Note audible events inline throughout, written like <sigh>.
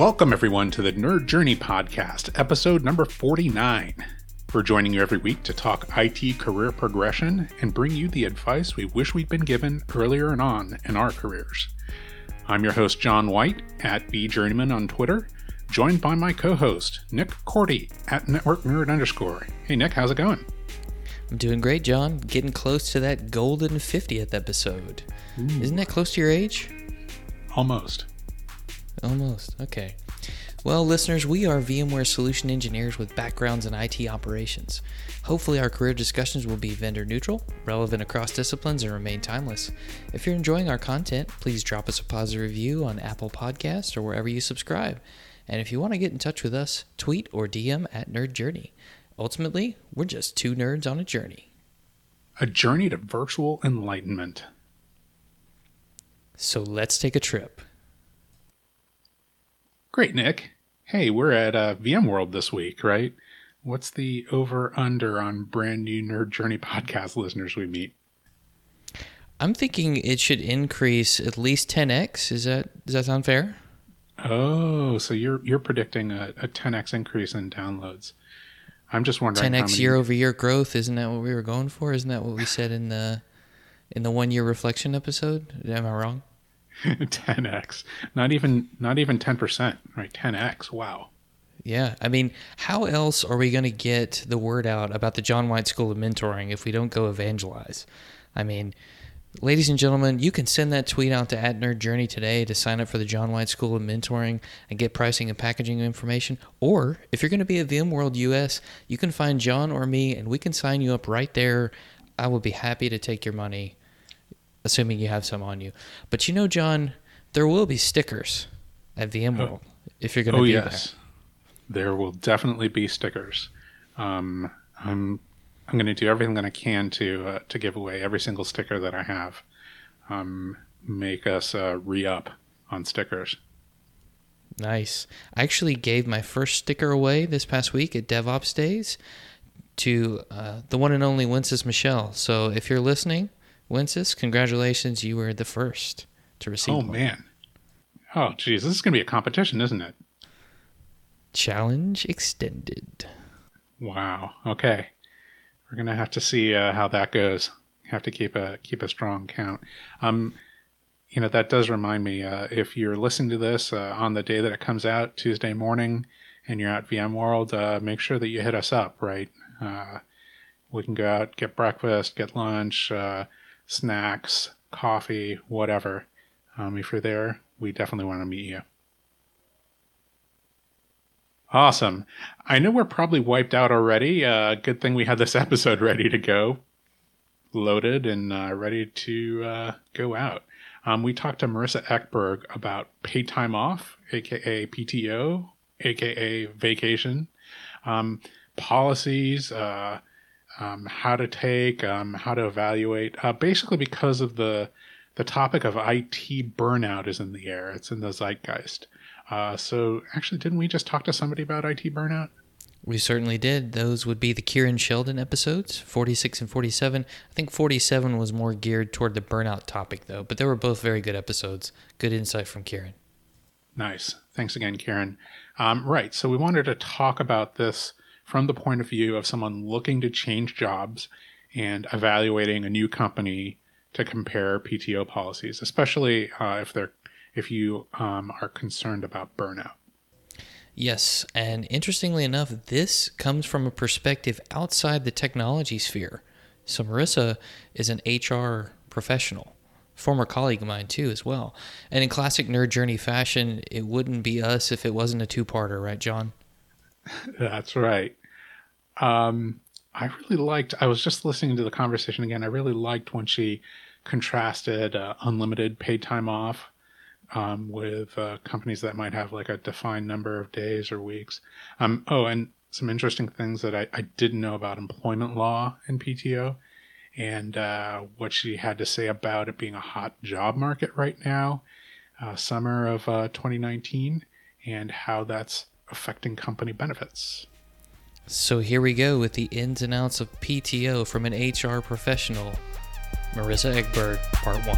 Welcome, everyone, to the Nerd Journey Podcast, episode number 49. We're joining you every week to talk IT career progression and bring you the advice we wish we'd been given earlier and on in our careers. I'm your host, John White, at vJourneyman on Twitter, joined by my co host, Nick Korte, at Network Nerd underscore. Hey, Nick, how's it going? I'm doing great, John. Getting close to that golden 50th episode. Ooh. Isn't that close to your age? Almost. Almost. Okay. Well, listeners, we are VMware solution engineers with backgrounds in IT operations. Hopefully, our career discussions will be vendor neutral, relevant across disciplines, and remain timeless. If you're enjoying our content, please drop us a positive review on Apple Podcasts or wherever you subscribe. And if you want to get in touch with us, tweet or DM at Nerd Journey. Ultimately, we're just two nerds on a journey. A journey to virtual enlightenment. So let's take a trip. Great, Nick. Hey, we're at uh, VMworld this week, right? What's the over under on brand new Nerd Journey podcast listeners we meet? I'm thinking it should increase at least 10x. Is that does that sound fair? Oh, so you're you're predicting a, a 10x increase in downloads. I'm just wondering 10x year over year growth. Isn't that what we were going for? Isn't that what we said in the in the one year reflection episode? Am I wrong? <laughs> 10x. Not even not even 10%, right? 10x. Wow. Yeah, I mean, how else are we going to get the word out about the John White School of Mentoring if we don't go evangelize? I mean, ladies and gentlemen, you can send that tweet out to at Nerd Journey today to sign up for the John White School of Mentoring and get pricing and packaging information. Or if you're going to be at VMworld US, you can find John or me, and we can sign you up right there. I will be happy to take your money assuming you have some on you. But you know, John, there will be stickers at VMworld oh. if you're going to oh, be yes. there. There will definitely be stickers. Um, I'm I'm going to do everything that I can to uh, to give away every single sticker that I have. Um, make us uh, re up on stickers. Nice. I actually gave my first sticker away this past week at DevOps Days to uh, the one and only Wences Michelle. So if you're listening, Wences, congratulations. You were the first to receive. Oh, one. man. Oh, geez. This is going to be a competition, isn't it? Challenge extended. Wow. Okay. We're going to have to see uh, how that goes. Have to keep a keep a strong count. Um, you know that does remind me. Uh, if you're listening to this uh, on the day that it comes out, Tuesday morning, and you're at VMworld, uh, make sure that you hit us up. Right, uh, we can go out, get breakfast, get lunch, uh, snacks, coffee, whatever. Um, if you're there, we definitely want to meet you. Awesome. I know we're probably wiped out already. Uh, good thing we had this <laughs> episode ready to go, loaded and uh, ready to uh, go out. Um, we talked to Marissa Eckberg about paid time off, aka PTO, aka vacation, um, policies, uh, um, how to take, um, how to evaluate. Uh, basically, because of the the topic of IT burnout is in the air. It's in the zeitgeist. Uh, so, actually, didn't we just talk to somebody about IT burnout? We certainly did. Those would be the Kieran Sheldon episodes, 46 and 47. I think 47 was more geared toward the burnout topic, though, but they were both very good episodes. Good insight from Kieran. Nice. Thanks again, Kieran. Um, right. So, we wanted to talk about this from the point of view of someone looking to change jobs and evaluating a new company to compare PTO policies, especially uh, if they're if you um, are concerned about burnout. Yes, and interestingly enough, this comes from a perspective outside the technology sphere. So Marissa is an HR professional, former colleague of mine too, as well. And in classic nerd journey fashion, it wouldn't be us if it wasn't a two-parter, right, John? <laughs> That's right. Um, I really liked. I was just listening to the conversation again. I really liked when she contrasted uh, unlimited paid time off um, with uh, companies that might have like a defined number of days or weeks. Um, oh, and some interesting things that I, I didn't know about employment law and PTO, and uh, what she had to say about it being a hot job market right now, uh, summer of uh, 2019, and how that's affecting company benefits. So here we go with the ins and outs of PTO from an HR professional, Marissa Eckberg, Part 1.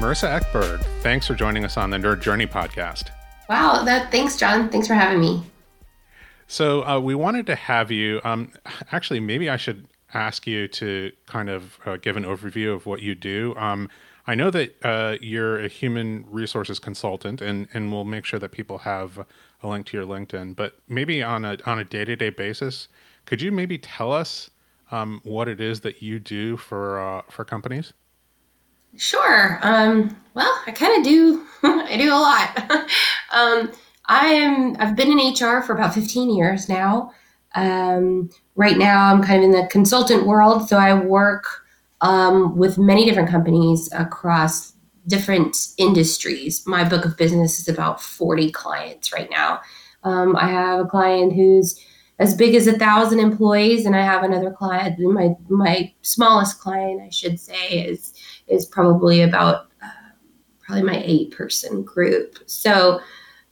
Marissa Eckberg, thanks for joining us on the Nerd Journey podcast. Wow, that thanks, John. Thanks for having me. So uh, we wanted to have you. Um, actually, maybe I should ask you to kind of uh, give an overview of what you do. Um, I know that uh, you're a human resources consultant, and and we'll make sure that people have a link to your LinkedIn. But maybe on a on a day to day basis, could you maybe tell us um, what it is that you do for uh, for companies? Sure. Um, well, I kind of do. <laughs> I do a lot. <laughs> I am. I've been in HR for about 15 years now. Um, right now, I'm kind of in the consultant world, so I work um, with many different companies across different industries. My book of business is about 40 clients right now. Um, I have a client who's as big as a thousand employees, and I have another client. My my smallest client, I should say, is is probably about uh, probably my eight person group. So,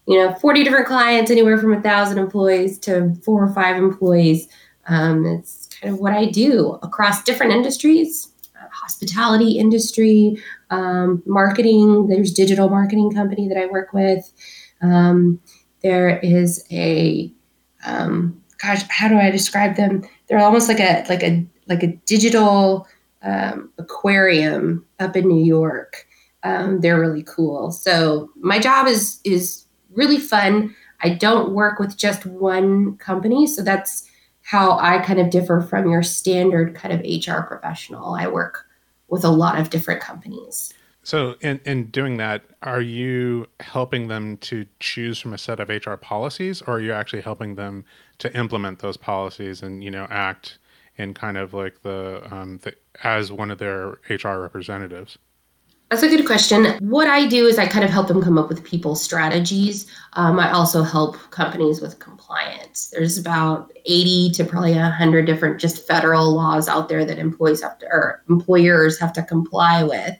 you know, 40 different clients, anywhere from a thousand employees to four or five employees. Um, it's kind of what I do across different industries, uh, hospitality industry, um, marketing. There's digital marketing company that I work with. Um, there is a um, gosh, how do I describe them? They're almost like a like a like a digital um, aquarium up in New York. Um, they're really cool. So my job is is really fun. I don't work with just one company, so that's how I kind of differ from your standard kind of HR professional. I work with a lot of different companies. So, in, in doing that, are you helping them to choose from a set of HR policies, or are you actually helping them to implement those policies and you know act in kind of like the, um, the as one of their HR representatives? That's a good question. What I do is I kind of help them come up with people strategies. Um, I also help companies with compliance. There's about 80 to probably 100 different just federal laws out there that employees have to, or employers have to comply with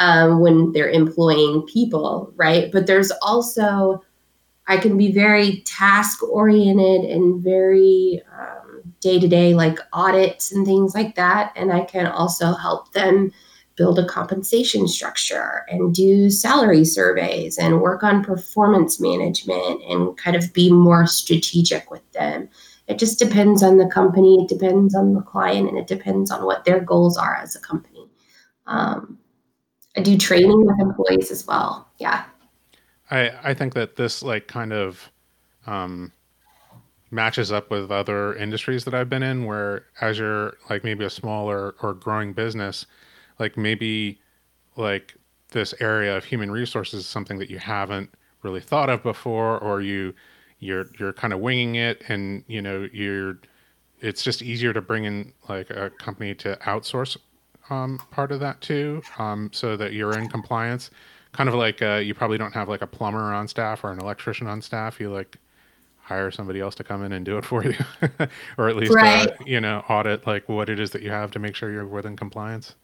um, when they're employing people, right? But there's also, I can be very task oriented and very day to day, like audits and things like that. And I can also help them build a compensation structure and do salary surveys and work on performance management and kind of be more strategic with them. It just depends on the company, it depends on the client, and it depends on what their goals are as a company. Um, I do training with employees as well. Yeah. I, I think that this like kind of um, matches up with other industries that I've been in where as you're like maybe a smaller or growing business, like maybe like this area of human resources is something that you haven't really thought of before or you you're you're kind of winging it and you know you're it's just easier to bring in like a company to outsource um, part of that too um, so that you're in compliance. Kind of like uh, you probably don't have like a plumber on staff or an electrician on staff. You like hire somebody else to come in and do it <laughs> for you or at least uh, right. uh, you know audit like what it is that you have to make sure you're within compliance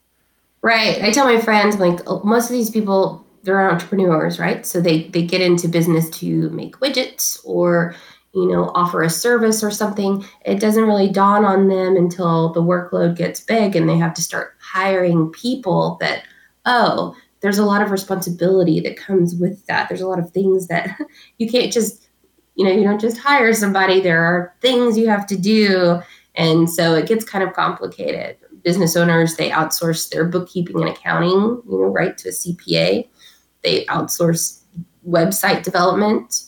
Right. I tell my friends like oh, most of these people they're entrepreneurs, right? So they they get into business to make widgets or you know offer a service or something. It doesn't really dawn on them until the workload gets big and they have to start hiring people that oh, there's a lot of responsibility that comes with that. There's a lot of things that <laughs> you can't just you know, you don't just hire somebody. There are things you have to do and so it gets kind of complicated business owners they outsource their bookkeeping and accounting you know right to a cpa they outsource website development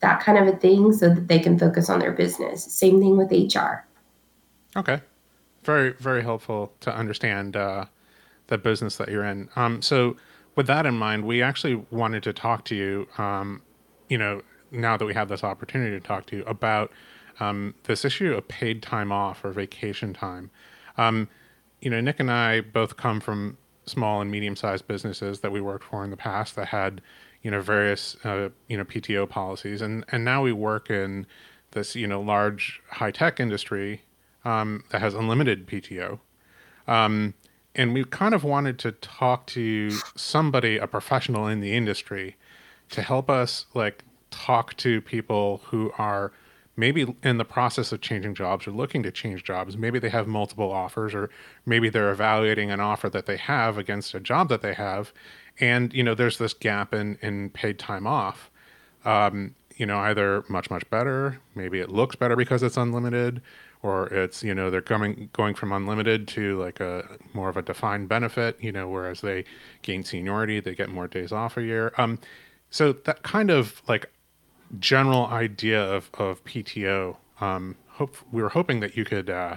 that kind of a thing so that they can focus on their business. Same thing with hr okay. Very very helpful to understand uh, the business that you're in. Um, so with that in mind we actually wanted to talk to you um, you know now that we have this opportunity to talk to you about um, this issue of paid time off or vacation time. Um, you know, Nick and I both come from small and medium sized businesses that we worked for in the past that had, you know, various, uh, you know, PTO policies. And, and now we work in this, you know, large high tech industry um, that has unlimited PTO. Um, and we kind of wanted to talk to somebody, a professional in the industry, to help us like talk to people who are maybe in the process of changing jobs or looking to change jobs, maybe they have multiple offers or maybe they're evaluating an offer that they have against a job that they have. And, you know, there's this gap in, in paid time off. Um, you know, either much, much better, maybe it looks better because it's unlimited, or it's, you know, they're coming going from unlimited to like a more of a defined benefit, you know, whereas they gain seniority, they get more days off a year. Um, so that kind of like general idea of, of PTO. Um, hope we were hoping that you could uh,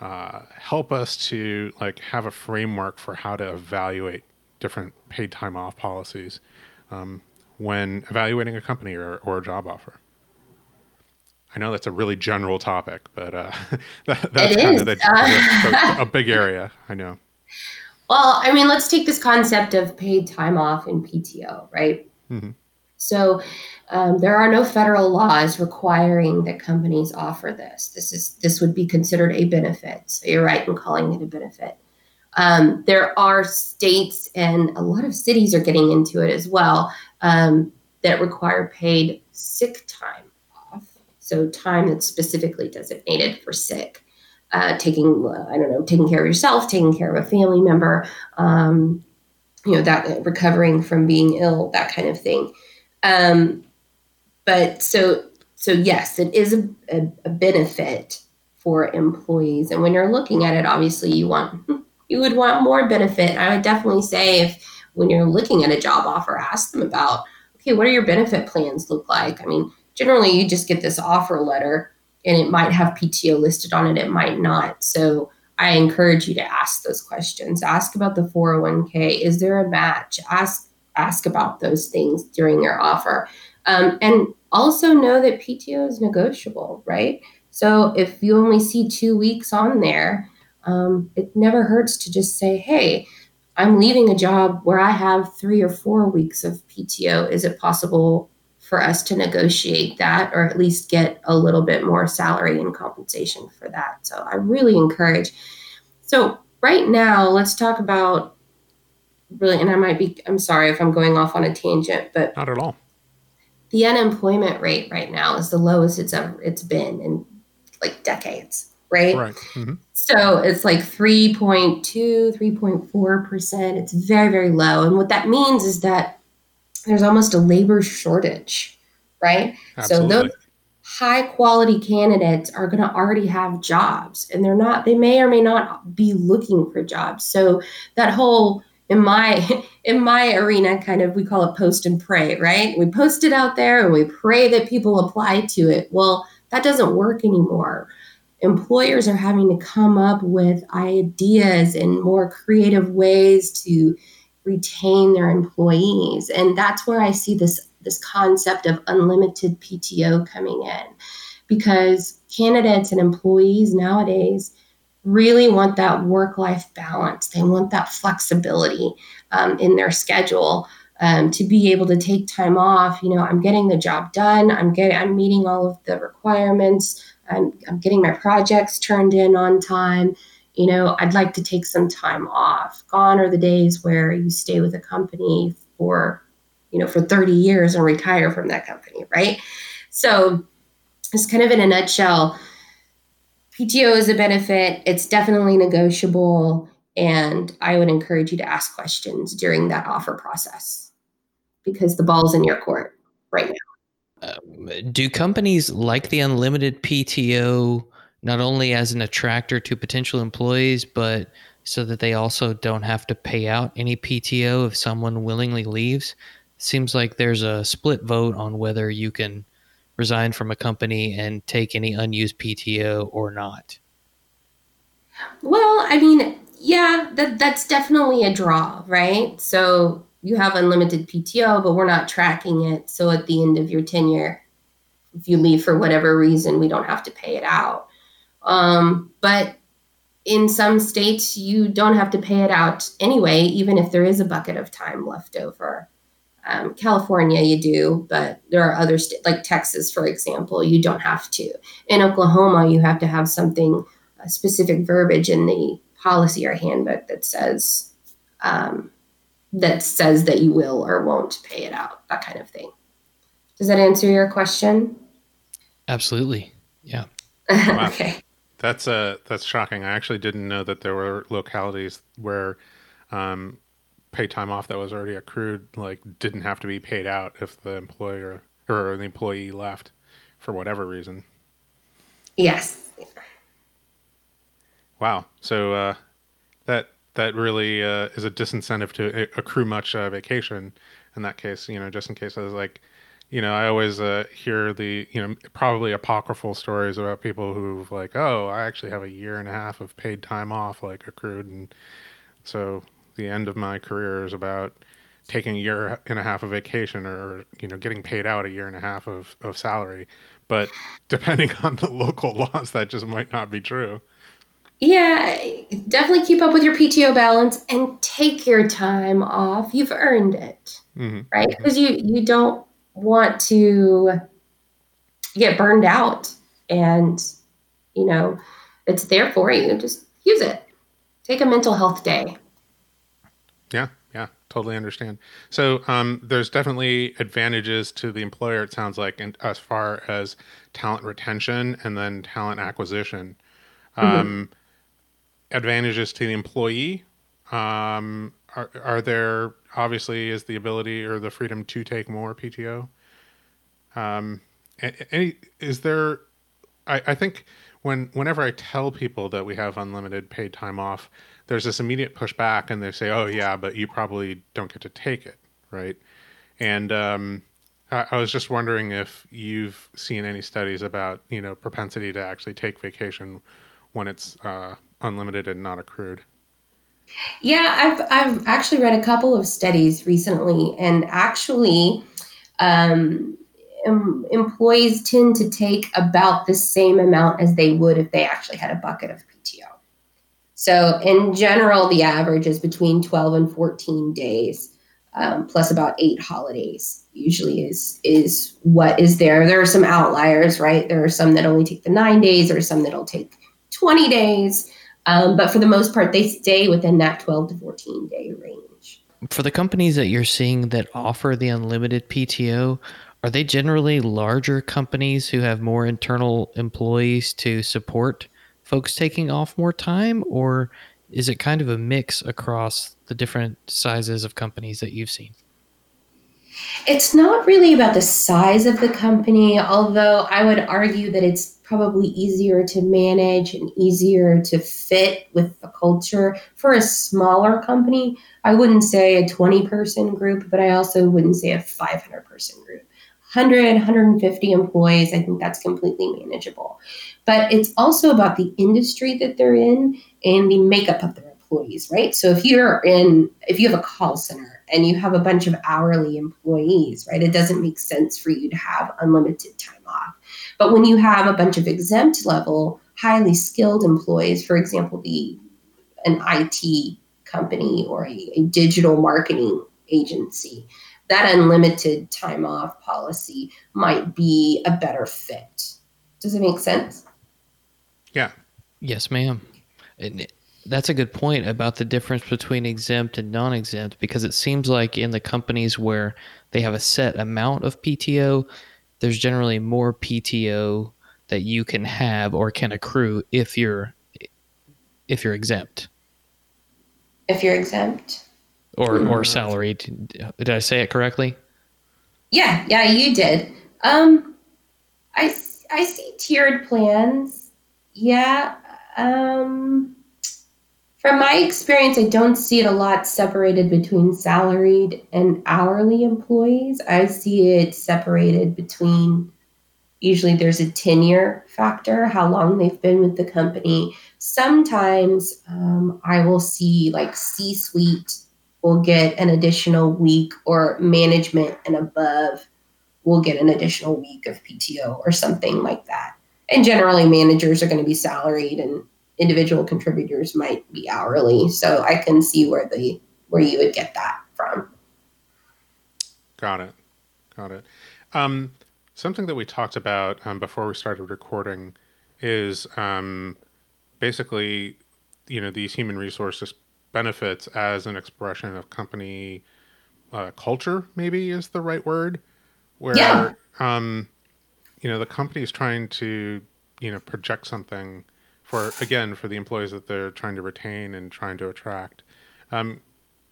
uh, help us to like have a framework for how to evaluate different paid time off policies um, when evaluating a company or, or a job offer. I know that's a really general topic, but uh, <laughs> that, that's kind of the, uh, <laughs> a, a big area. I know. Well, I mean, let's take this concept of paid time off in PTO, right? Mm-hmm. So um, there are no federal laws requiring that companies offer this. This is this would be considered a benefit. So you're right in calling it a benefit. Um, there are states and a lot of cities are getting into it as well um, that require paid sick time off. So time that's specifically designated for sick. Uh, taking, uh, I don't know, taking care of yourself, taking care of a family member, um, you know, that recovering from being ill, that kind of thing. Um, but so so yes, it is a, a, a benefit for employees. And when you're looking at it, obviously you want <laughs> you would want more benefit. I would definitely say if when you're looking at a job offer, ask them about okay, what are your benefit plans look like? I mean, generally you just get this offer letter and it might have PTO listed on it, it might not. So I encourage you to ask those questions. Ask about the 401k. Is there a match? Ask ask about those things during your offer. Um, and also know that PTO is negotiable, right? So if you only see two weeks on there, um, it never hurts to just say, hey, I'm leaving a job where I have three or four weeks of PTO. Is it possible for us to negotiate that or at least get a little bit more salary and compensation for that? So I really encourage. So, right now, let's talk about really, and I might be, I'm sorry if I'm going off on a tangent, but not at all. The unemployment rate right now is the lowest it's ever it's been in like decades, right? Right. Mm-hmm. So it's like 3.2, 3.4%. It's very, very low. And what that means is that there's almost a labor shortage, right? Absolutely. So those high quality candidates are going to already have jobs and they're not, they may or may not be looking for jobs. So that whole in my <laughs> in my arena kind of we call it post and pray right? We post it out there and we pray that people apply to it. Well that doesn't work anymore. Employers are having to come up with ideas and more creative ways to retain their employees. And that's where i see this this concept of unlimited pto coming in. Because candidates and employees nowadays really want that work life balance. They want that flexibility um, in their schedule um, to be able to take time off. You know, I'm getting the job done. I'm getting, I'm meeting all of the requirements. I'm, I'm getting my projects turned in on time. You know, I'd like to take some time off. Gone are the days where you stay with a company for, you know, for 30 years and retire from that company, right? So, it's kind of in a nutshell PTO is a benefit. It's definitely negotiable. And I would encourage you to ask questions during that offer process because the ball's in your court right now. Um, do companies like the unlimited PTO not only as an attractor to potential employees, but so that they also don't have to pay out any PTO if someone willingly leaves? Seems like there's a split vote on whether you can resign from a company and take any unused PTO or not? Well, I mean, yeah, that that's definitely a draw, right? So you have unlimited PTO, but we're not tracking it. So at the end of your tenure, if you leave for whatever reason, we don't have to pay it out. Um, but in some states, you don't have to pay it out anyway, even if there is a bucket of time left over. Um, California, you do, but there are other states, like Texas, for example, you don't have to. In Oklahoma, you have to have something, specific verbiage in the policy or handbook that says um, that says that you will or won't pay it out, that kind of thing. Does that answer your question? Absolutely. Yeah. <laughs> Wow. okay. That's uh that's shocking. I actually didn't know that there were localities where um, pay time off that was already accrued like didn't have to be paid out if the employer or the employee left for whatever reason. Yes. Wow. So uh, that that really uh, is a disincentive to accrue much uh, vacation in that case. You know, just in case I was like, you know, I always uh, hear the you know probably apocryphal stories about people who've like, oh, I actually have a year and a half of paid time off like accrued, and so the end of my career is about taking a year and a half of vacation or you know getting paid out a year and a half of, of salary but depending <laughs> on the local laws that just might not be true Yeah, definitely keep up with your PTO balance and take your time off. You've earned it, hmm right? Because you you don't want to get burned out, and you know it's there for you. Just use it. Take a mental health day. Yeah, yeah, totally understand. So um, there's definitely advantages to the employer. It sounds like, and as far as talent retention and then talent acquisition, um, advantages to the employee. Um, are, are there obviously is the ability or the freedom to take more PTO? Um, any is there? I, I think when whenever I tell people that we have unlimited paid time off, there's this immediate pushback, and they say, "Oh yeah, but you probably don't get to take it, right?" And um, I, was just wondering if you've seen any studies about you know propensity to actually take vacation when it's uh, unlimited and not accrued. Yeah, I've I've actually read a couple of studies recently, and actually, um, em- employees tend to take about the same amount as they would if they actually had a bucket of PTO. So, in general, the average is between twelve and fourteen days, um, plus about eight holidays. Usually, is is what is there. There are some outliers, right? There are some that only take the nine days, or some that'll take twenty days. Um, but for the most part, they stay within that 12 to 14 day range. For the companies that you're seeing that offer the unlimited PTO, are they generally larger companies who have more internal employees to support folks taking off more time? Or is it kind of a mix across the different sizes of companies that you've seen? It's not really about the size of the company, although I would argue that it's probably easier to manage and easier to fit with the culture for a smaller company. I wouldn't say a 20 person group, but I also wouldn't say a 500 person group. 100, 150 employees, I think that's completely manageable. But it's also about the industry that they're in and the makeup of their employees, right? So if you're in, if you have a call center and you have a bunch of hourly employees, right, it doesn't make sense for you to have unlimited time off. But when you have a bunch of exempt level, highly skilled employees, for example, the an IT company or a, a digital marketing agency, that unlimited time off policy might be a better fit. Does it make sense? Yeah, Yes, ma'am. And that's a good point about the difference between exempt and non exempt because it seems like in the companies where they have a set amount of PTO, there's generally more PTO that you can have or can accrue if you're if you're exempt If you're exempt. or or Mhm. salaried. Did I say it correctly? Yeah, yeah, you did. Um, I I see tiered plans. Yeah. Um, from my experience, I don't see it a lot separated between salaried and hourly employees. I see it separated between. Usually, there's a tenure factor, how long they've been with the company. Sometimes um, I will see like C-suite will get an additional week, or management and above will get an additional week of PTO or something like that. And generally, managers are going to be salaried, and individual contributors might be hourly. So I can see where the where you would get that from. got it, got it. Um, something that we talked about um, before we started recording is um, basically, you know, these human resources benefits as an expression of company uh, culture. Maybe is the right word. Where Yeah. um, you know the company is trying to you know project something for again for the employees that they're trying to retain and trying to attract. Um,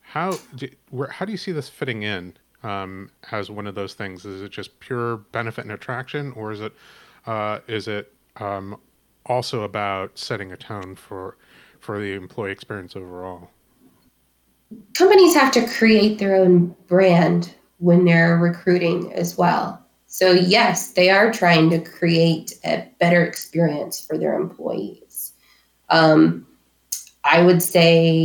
how do, where, how do you see this fitting in um, as one of those things? Is it just pure benefit and attraction, or is it uh, is it um, also about setting a tone for for the employee experience overall? Companies have to create their own brand when they're recruiting as well. So, yes, they are trying to create a better experience for their employees. Um, I would say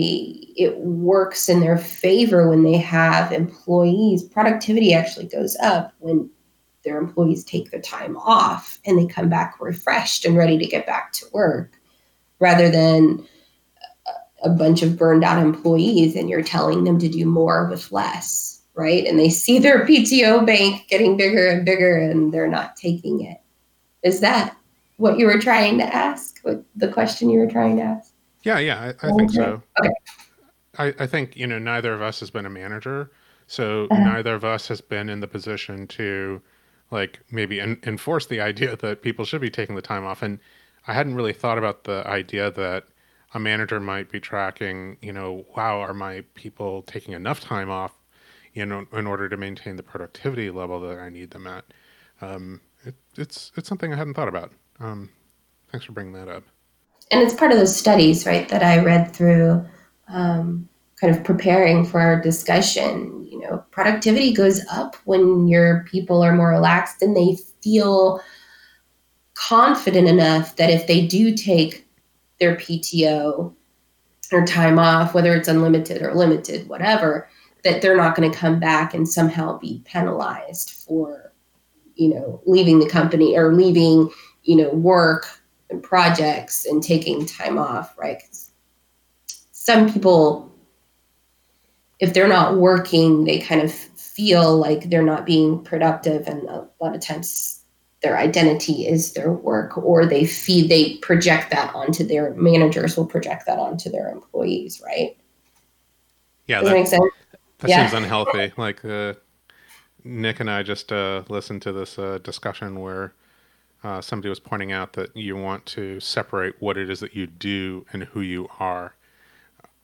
it works in their favor when they have employees. Productivity actually goes up when their employees take the time off and they come back refreshed and ready to get back to work rather than a bunch of burned out employees and you're telling them to do more with less right? And they see their PTO bank getting bigger and bigger and they're not taking it. Is that what you were trying to ask? What the question you were trying to ask? Yeah, yeah, I, I think so. Okay. I, I think, you know, neither of us has been a manager. So uh-huh. neither of us has been in the position to like maybe en- enforce the idea that people should be taking the time off. And I hadn't really thought about the idea that a manager might be tracking, you know, wow, are my people taking enough time off know, in order to maintain the productivity level that I need them at. Um, it, it's it's something I hadn't thought about. Um, thanks for bringing that up. And it's part of those studies, right, that I read through, um, kind of preparing for our discussion. You know, productivity goes up when your people are more relaxed and they feel confident enough that if they do take their PTO or time off, whether it's unlimited or limited, whatever, that they're not going to come back and somehow be penalized for you know leaving the company or leaving you know work and projects and taking time off right? Some people if they're not working they kind of feel like they're not being productive and a lot of times their identity is their work or they feed they project that onto their managers will project that onto their employees right? Yeah Does that, that make sense that yeah. seems unhealthy. Like uh, Nick and I just uh, listened to this uh, discussion where uh, somebody was pointing out that you want to separate what it is that you do and who you are.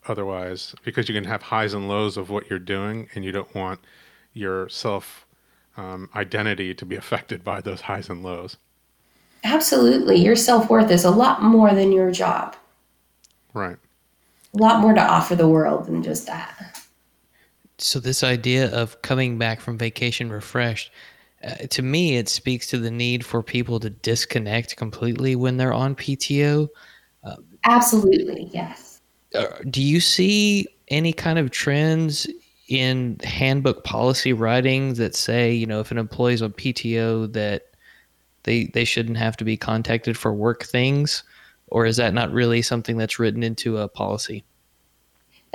Otherwise, because you can have highs and lows of what you're doing, and you don't want your self um, identity to be <laughs> affected by those highs and lows. Absolutely. Your self worth is a lot more than your job. Right. A lot more to offer the world than just that so this idea of coming back from vacation refreshed uh, to me it speaks to the need for people to disconnect completely when they're on pto uh, absolutely yes. uh, do you see any kind of trends in handbook policy writing that say you know if an employee's on pto that they they shouldn't have to be contacted for work things? Or is that not really something that's written into a policy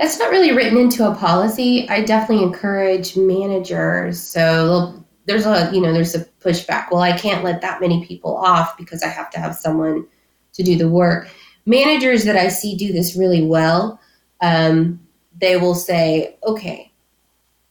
that's not really written into a policy. I definitely encourage managers. So there's a you know there's a pushback. Well, I can't let that many people off because I have to have someone to do the work. Managers that I see do this really well. Um, they will say, okay,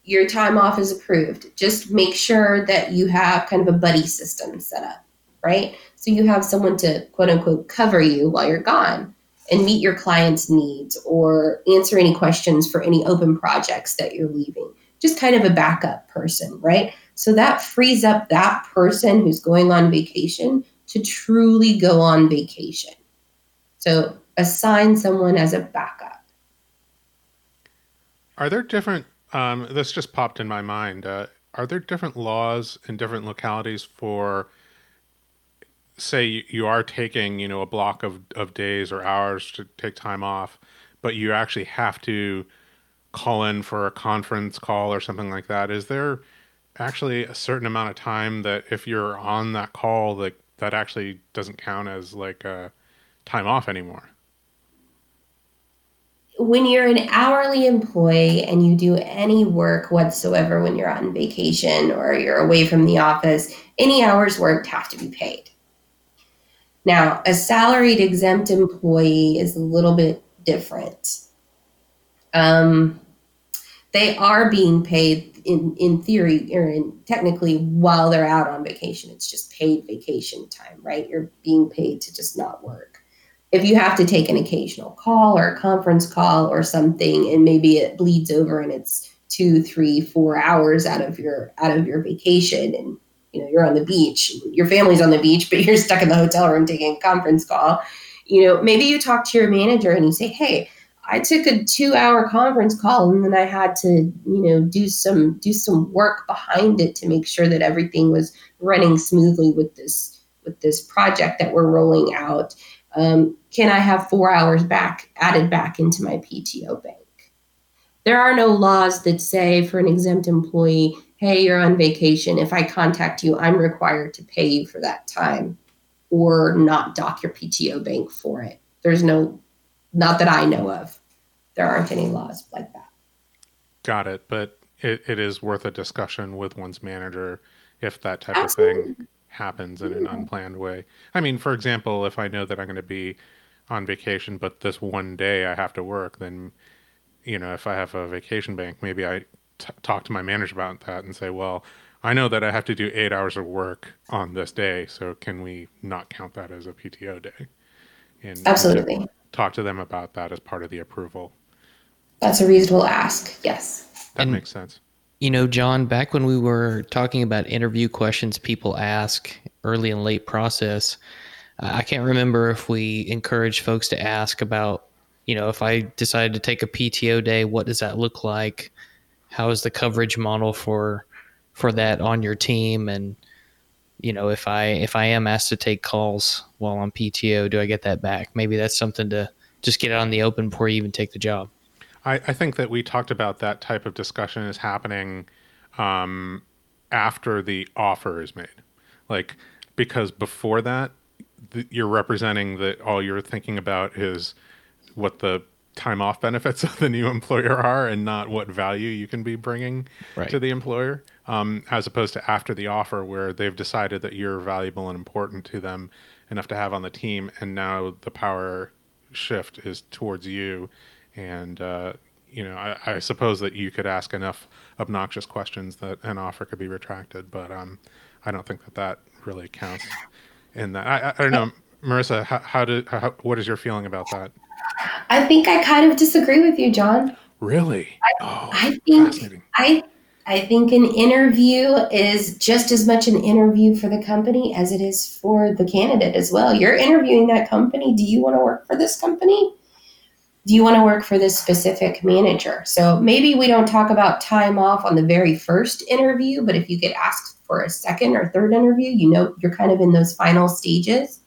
your time off is approved. Just make sure that you have kind of a buddy system set up, right? So you have someone to quote unquote cover you while you're gone and meet your client's needs or answer any questions for any open projects that you're leaving. Just kind of a backup person, right? So that frees up that person who's going on vacation to truly go on vacation. So assign someone as a backup. Are there different, um, this just popped in my mind. Uh, are there different laws in different localities for say you are taking you know a block of, of days or hours to take time off but you actually have to call in for a conference call or something like that is there actually a certain amount of time that if you're on that call that that actually doesn't count as like a time off anymore? When you're an hourly employee and you do any work whatsoever when you're on vacation or you're away from the office any hours worked have to be paid now, a salaried exempt employee is a little bit different. Um, they are being paid in in theory or in technically while they're out on vacation. It's just paid vacation time, right? You're being paid to just not work. If you have to take an occasional call or a conference call or something, and maybe it bleeds over and it's two, three, four hours out of your out of your vacation, and you know you're on the beach, your family's on the beach, but <laughs> you're stuck in the hotel room taking a conference call. You know, maybe you talk to your manager and you say, "Hey, I took a two hour conference call and then I had to, you know, do some do some work behind it to make sure that everything was running smoothly with this with this project that we're rolling out. Um, can I have four hours back added back into my PTO bank? There are no laws that say for an exempt employee, hey, you're on vacation. If I contact you, I'm required to pay you for that time or not dock your PTO bank for it. There's no, not that I know of there aren't any laws like that. Got it. But it, it is worth a discussion with one's manager if that type Absolutely. of thing happens in an unplanned way. I mean, for example, if I know that I'm going to be on vacation, but this one day I have to work, then, you know, if I have a vacation bank, maybe I t- talk to my manager about that and say, well, I know that I have to do eight hours of work on this day, so can we not count that as a PTO day? And Absolutely. Talk to them about that as part of the approval. That's a reasonable ask. Yes. That and, makes sense. You know, John, back when we were talking about interview questions people ask early and late process, I can't remember if we encouraged folks to ask about, you know, if I decided to take a PTO day, what does that look like? How is the coverage model for for that on your team? And you know if i if i am asked to take calls while on pto do i get that back? Maybe that's something to just get out in the open before you even take the job. I, I think that we talked about that type of discussion is happening um, after the offer is made. Like, because before that, the, you're representing that all you're thinking about is what the time off benefits <laughs> of the new employer are and not what value you can be bringing right. to the employer um, as opposed to after the offer where they've decided that you're valuable and important to them enough to have on the team and now the power shift is towards you and uh, you know, I, I, suppose that you could ask enough obnoxious questions that an offer could be retracted, but um, I don't think that that really counts in that. I, I don't know, Marissa. How, how did how, what is your feeling about that? I think I kind of disagree with you, John. Really? I, oh, I think I I think an interview is just as much an interview for the company as it is for the candidate as well. You're interviewing that company. Do you want to work for this company? do you want to work for this specific manager? So maybe we don't talk about time off on the very first interview, but if you get asked for a second or third interview, you know you're kind of in those final stages.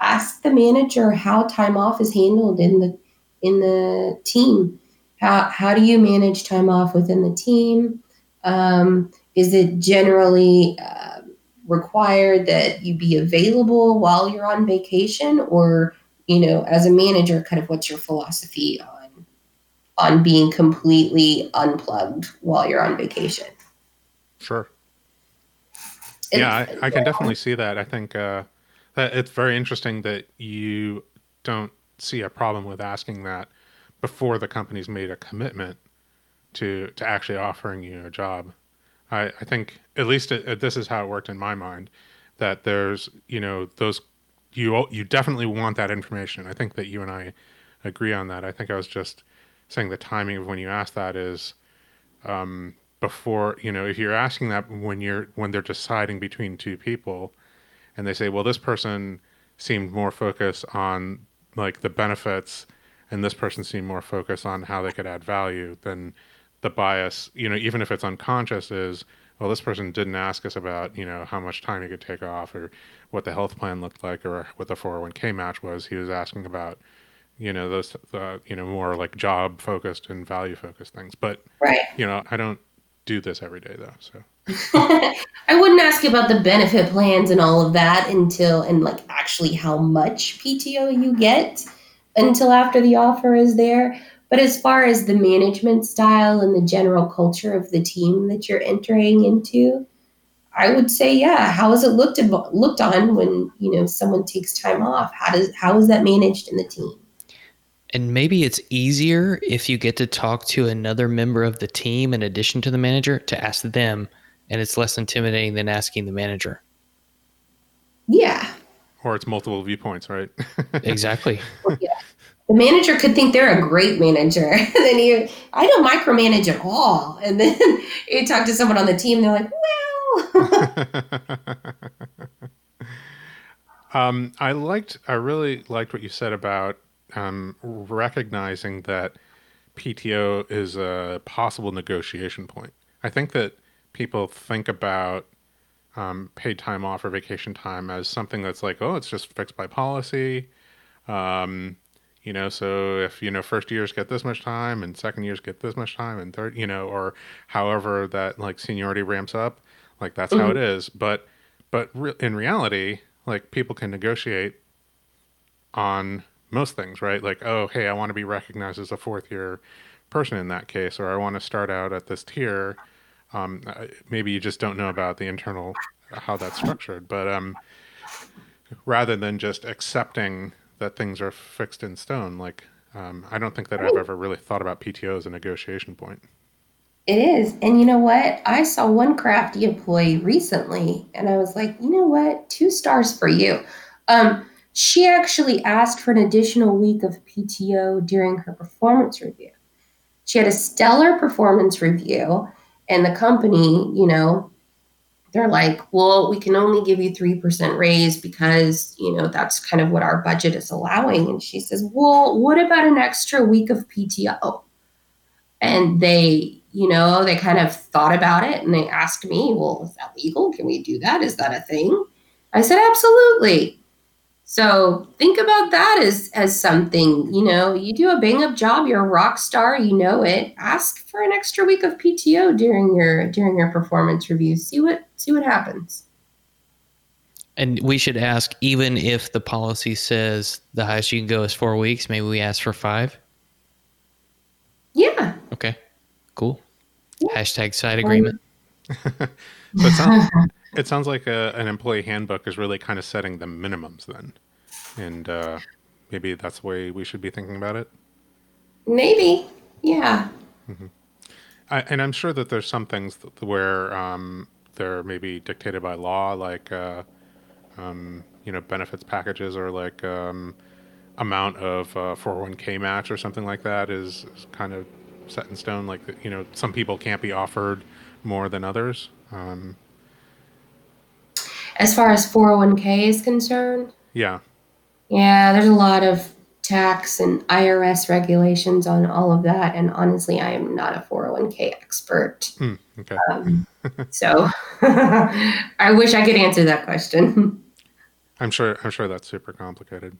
Ask the manager how time off is handled in the in the team. How how do you manage time off within the team? Um, is it generally uh, required that you be available while you're on vacation, or you know, as a manager, kind of what's your philosophy on on being completely unplugged while you're on vacation? Sure. yeah, I, I, can definitely see that. I think uh, it's very interesting that you don't see a problem with asking that before the company's made a commitment to to actually offering you a job. I, I think at least it, it, this is how it worked in my mind that there's you know those you you definitely want that information. I think that you and I agree on that. I think I was just saying the timing of when you ask that is um, before you know if you're asking that when you're when they're deciding between two people, and they say, well, this person seemed more focused on like the benefits, and this person seemed more focused on how they could add value. Then the bias, you know, even if it's unconscious, is well, this person didn't ask us about, you know, how much time you could take off or what the health plan looked like or what the 401k match was. He was asking about, you know, those, uh, you know, more like job focused and value focused things. But, right. you know, I don't do this every day though. So <laughs> I wouldn't ask about the benefit plans and all of that until, and like actually how much PTO you get until after the offer is there. But as far as the management style and the general culture of the team that you're entering into, I would say, yeah. How is it looked looked on when you know someone takes time off? How does how is that managed in the team? And maybe it's easier if you get to talk to another member of the team in addition to the manager to ask them, and it's less intimidating than asking the manager. Yeah. Or it's multiple viewpoints, right? <laughs> exactly. yeah. The manager could think they're a great manager. <laughs> and then you, I don't micromanage at all. And then <laughs> you talk to someone on the team, they're like, well. um, I liked, I really liked what you said about um, recognizing that PTO is a possible negotiation point. I think that people think about um, paid time off or vacation time as something that's like, oh, it's just fixed by policy. Um, you know, so if, you know, first years get this much time and second years get this much time and third, you know, or however that like seniority ramps up, like that's mm-hmm. how it is. But, but re- in reality, like people can negotiate on most things, right? Like, oh, hey, I want to be recognized as a fourth year person in that case, or I want to start out at this tier. Um, maybe you just don't know about the internal how that's structured, but um, rather than just accepting that things are fixed in stone, like um, I don't think that I've ever really thought about PTO as a negotiation point. It is. And you know what? I saw one crafty employee recently and I was like, you know what? Two stars for you. Um, she actually asked for an additional week of PTO during her performance review. She had a stellar performance review, and the company, you know, they're like, well, we can only give you 3% raise because, you know, that's kind of what our budget is allowing. And she says, well, what about an extra week of PTO? And they, you know, they kind of thought about it and they asked me, well, is that legal? Can we do that? Is that a thing? I said, absolutely. So think about that as as something, you know, you do a bang up job, you're a rock star, you know it. Ask for an extra week of PTO during your during your performance review. See what see what happens. And we should ask even if the policy says the highest you can go is 4 weeks, maybe we ask for 5? Yeah. Okay. Cool. Yeah. Hashtag side agreement. <laughs> so it sounds <laughs> it sounds like a, an employee handbook is really kind of setting the minimums then, and uh, maybe that's the way we should be thinking about it. Maybe, yeah. Mm-hmm. I, and I'm sure that there's some things where um, they're maybe dictated by law, like uh, um, you know benefits packages or like um, amount of uh, 401k match or something like that is, is, kind of set in stone. Like you know, some people can't be offered more than others. Um, as far as 401k is concerned, yeah. Yeah, there's a lot of tax and IRS regulations on all of that. And honestly, I am not a 401k expert. Mm, okay. Um, <laughs> so <laughs> I wish I could answer that question. I'm sure. I'm sure that's super complicated.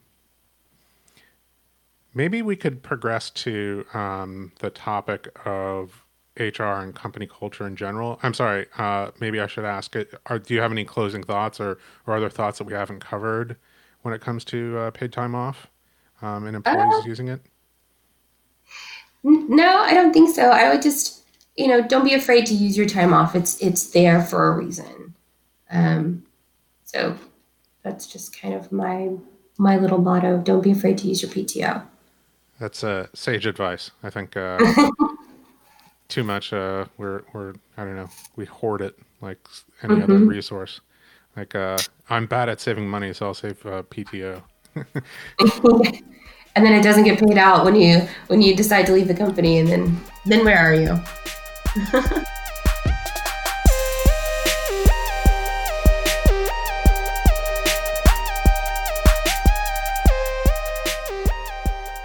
Maybe we could progress to um, the topic of HR and company culture in general. I'm sorry. Uh, maybe I should ask it. Are, do you have any closing thoughts or, or other thoughts that we haven't covered when it comes to uh, paid time off um, and employees uh, using it? No, I don't think so. I would just, you know, don't be afraid to use your time off. It's it's there for a reason. Um, so that's just kind of my my little motto. Don't be afraid to use your PTO. That's uh, sage advice. I think uh, <laughs> too much. Uh, we're we're I don't know. We hoard it like any mm-hmm. other resource. Like uh, I'm bad at saving money, so I'll save uh, PTO. <laughs> and then it doesn't get paid out when you when you decide to leave the company, and then then where are you? <laughs>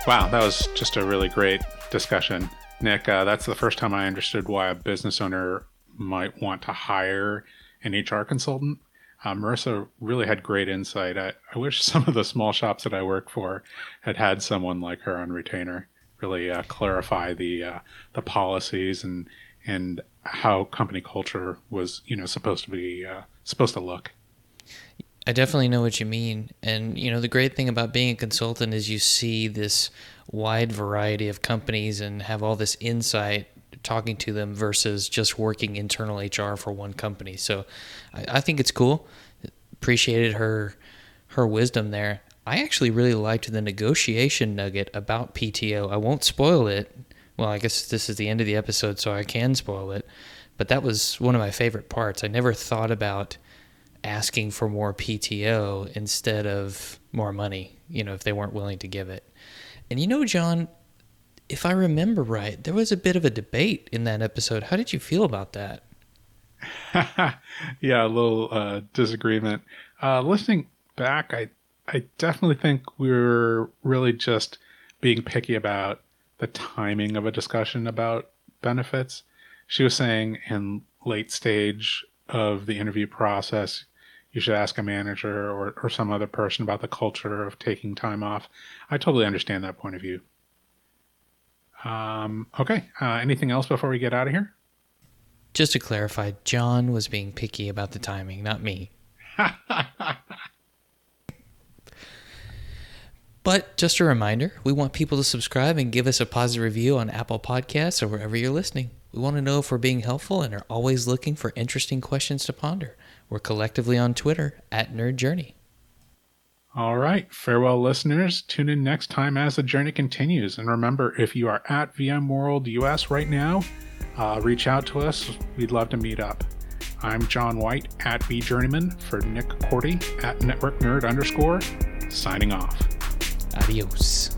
Wow, that was just a really great discussion. Nick, uh, that's the first time I understood why a business owner might want to hire an HR consultant. Uh, Marissa really had great insight. I, I, wish <laughs> some of the small shops that I work for had had someone like her on retainer, really uh, clarify the uh, the policies and and how company culture was you know supposed to be uh, supposed to look. I definitely know what you mean. And, you know, the great thing about being a consultant is you see this wide variety of companies and have all this insight talking to them versus just working internal HR for one company. So I, I think it's cool. Appreciated her her wisdom there. I actually really liked the negotiation nugget about PTO. I won't spoil it. Well, I guess this is the end of the episode, so I can spoil it. But that was one of my favorite parts. I never thought about asking for more PTO instead of more money, you know, if they weren't willing to give it. And you know, John, if I remember right, there was a bit of a debate in that episode. How did you feel about that? <laughs> yeah, a little uh, disagreement. Uh, listening back, I I definitely think we were really just being picky about the timing of a discussion about benefits. She was saying in late stage of the interview process, you should ask a manager or, or some other person about the culture of taking time off. I totally understand that point of view. Um, okay. Uh, anything else before we get out of here? Just to clarify, John was being picky about the timing, not me. <laughs> but just a reminder we want people to subscribe and give us a positive review on Apple Podcasts or wherever you're listening. We want to know if we're being helpful and are always looking for interesting questions to ponder. We're collectively on Twitter at Nerd Journey. All right. Farewell, listeners. Tune in next time as the journey continues. And remember, if you are at VMworld US right now, uh, reach out to us. We'd love to meet up. I'm John White at vJourneyman for Nick Korte at Network Nerd underscore, signing off. Adios.